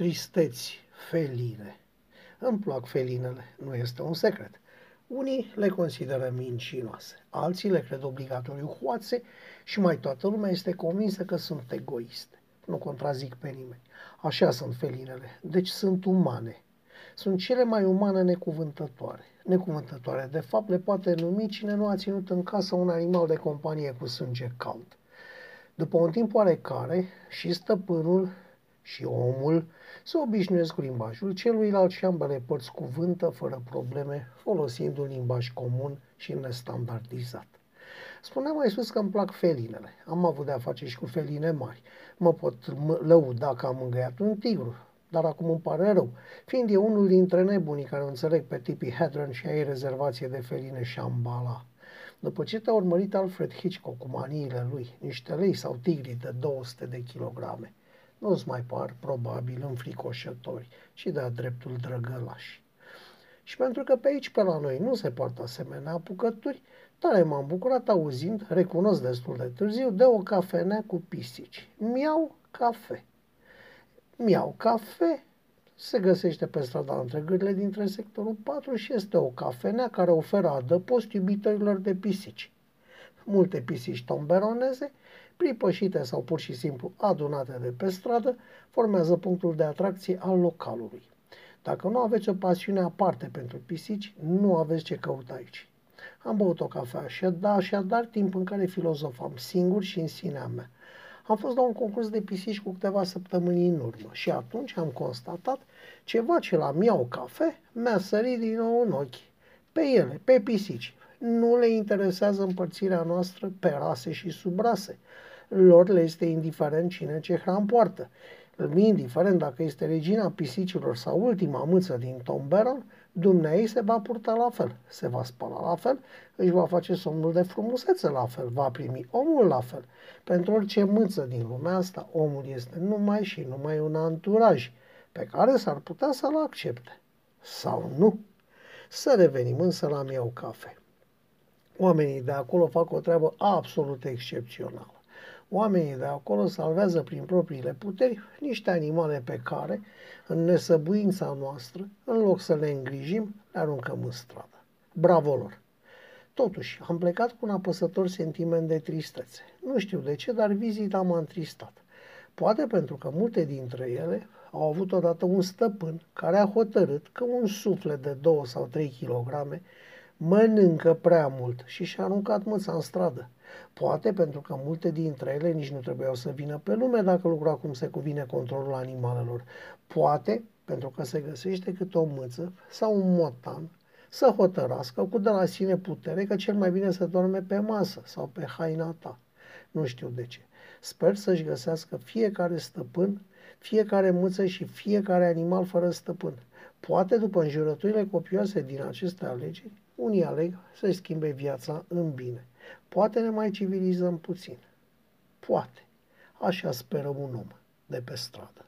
tristeți feline. Îmi plac felinele, nu este un secret. Unii le consideră mincinoase, alții le cred obligatoriu hoațe și mai toată lumea este convinsă că sunt egoiste. Nu contrazic pe nimeni. Așa sunt felinele, deci sunt umane. Sunt cele mai umane necuvântătoare. Necuvântătoare, de fapt, le poate numi cine nu a ținut în casă un animal de companie cu sânge cald. După un timp oarecare, și stăpânul și omul se obișnuiesc cu limbajul celuilalt și ambele părți cuvântă fără probleme, folosind un limbaj comun și nestandardizat. Spuneam mai sus că îmi plac felinele. Am avut de-a face și cu feline mari. Mă pot lăuda că am îngăiat un tigru, dar acum îmi pare rău, fiind eu unul dintre nebunii care înțeleg pe tipii Hedron și ai rezervație de feline Shambhala. După ce te-a urmărit Alfred Hitchcock cu maniile lui, niște lei sau tigri de 200 de kilograme, nu-ți mai par probabil înfricoșători și de-a dreptul drăgălași. Și pentru că pe aici, pe la noi, nu se poartă asemenea apucături, tare m-am bucurat auzind, recunosc destul de târziu, de o cafenea cu pisici. Miau cafe. Miau cafe se găsește pe strada între gârile dintre sectorul 4 și este o cafenea care oferă adăpost iubitorilor de pisici. Multe pisici tomberoneze pripășite sau pur și simplu adunate de pe stradă, formează punctul de atracție al localului. Dacă nu aveți o pasiune aparte pentru pisici, nu aveți ce căuta aici. Am băut o cafea și da, dar timp în care filozofam singur și în sinea mea. Am fost la un concurs de pisici cu câteva săptămâni în urmă și atunci am constatat ceva ce la miau cafe mi-a sărit din nou în ochi. Pe ele, pe pisici. Nu le interesează împărțirea noastră pe rase și subrase lor le este indiferent cine ce hran poartă. Indiferent dacă este regina pisicilor sau ultima mâță din tomberon, Dumnezeu se va purta la fel, se va spăla la fel, își va face somnul de frumusețe la fel, va primi omul la fel. Pentru orice mâță din lumea asta, omul este numai și numai un anturaj pe care s-ar putea să-l accepte. Sau nu. Să revenim însă la miau cafe. Oamenii de acolo fac o treabă absolut excepțională. Oamenii de acolo salvează prin propriile puteri niște animale pe care, în nesăbuința noastră, în loc să le îngrijim, le aruncăm în stradă. Bravo lor! Totuși, am plecat cu un apăsător sentiment de tristețe. Nu știu de ce, dar vizita m-a întristat. Poate pentru că multe dintre ele au avut odată un stăpân care a hotărât că un suflet de 2 sau 3 kg mănâncă prea mult și și-a aruncat mâța în stradă. Poate pentru că multe dintre ele nici nu trebuiau să vină pe lume dacă lucra cum se cuvine controlul animalelor. Poate pentru că se găsește câte o mâță sau un motan să hotărască cu de la sine putere că cel mai bine să dorme pe masă sau pe haina ta. Nu știu de ce. Sper să-și găsească fiecare stăpân, fiecare mâță și fiecare animal fără stăpân. Poate după înjurăturile copioase din aceste alegeri, unii aleg să-și schimbe viața în bine. Poate ne mai civilizăm puțin. Poate. Așa sperăm un om de pe stradă.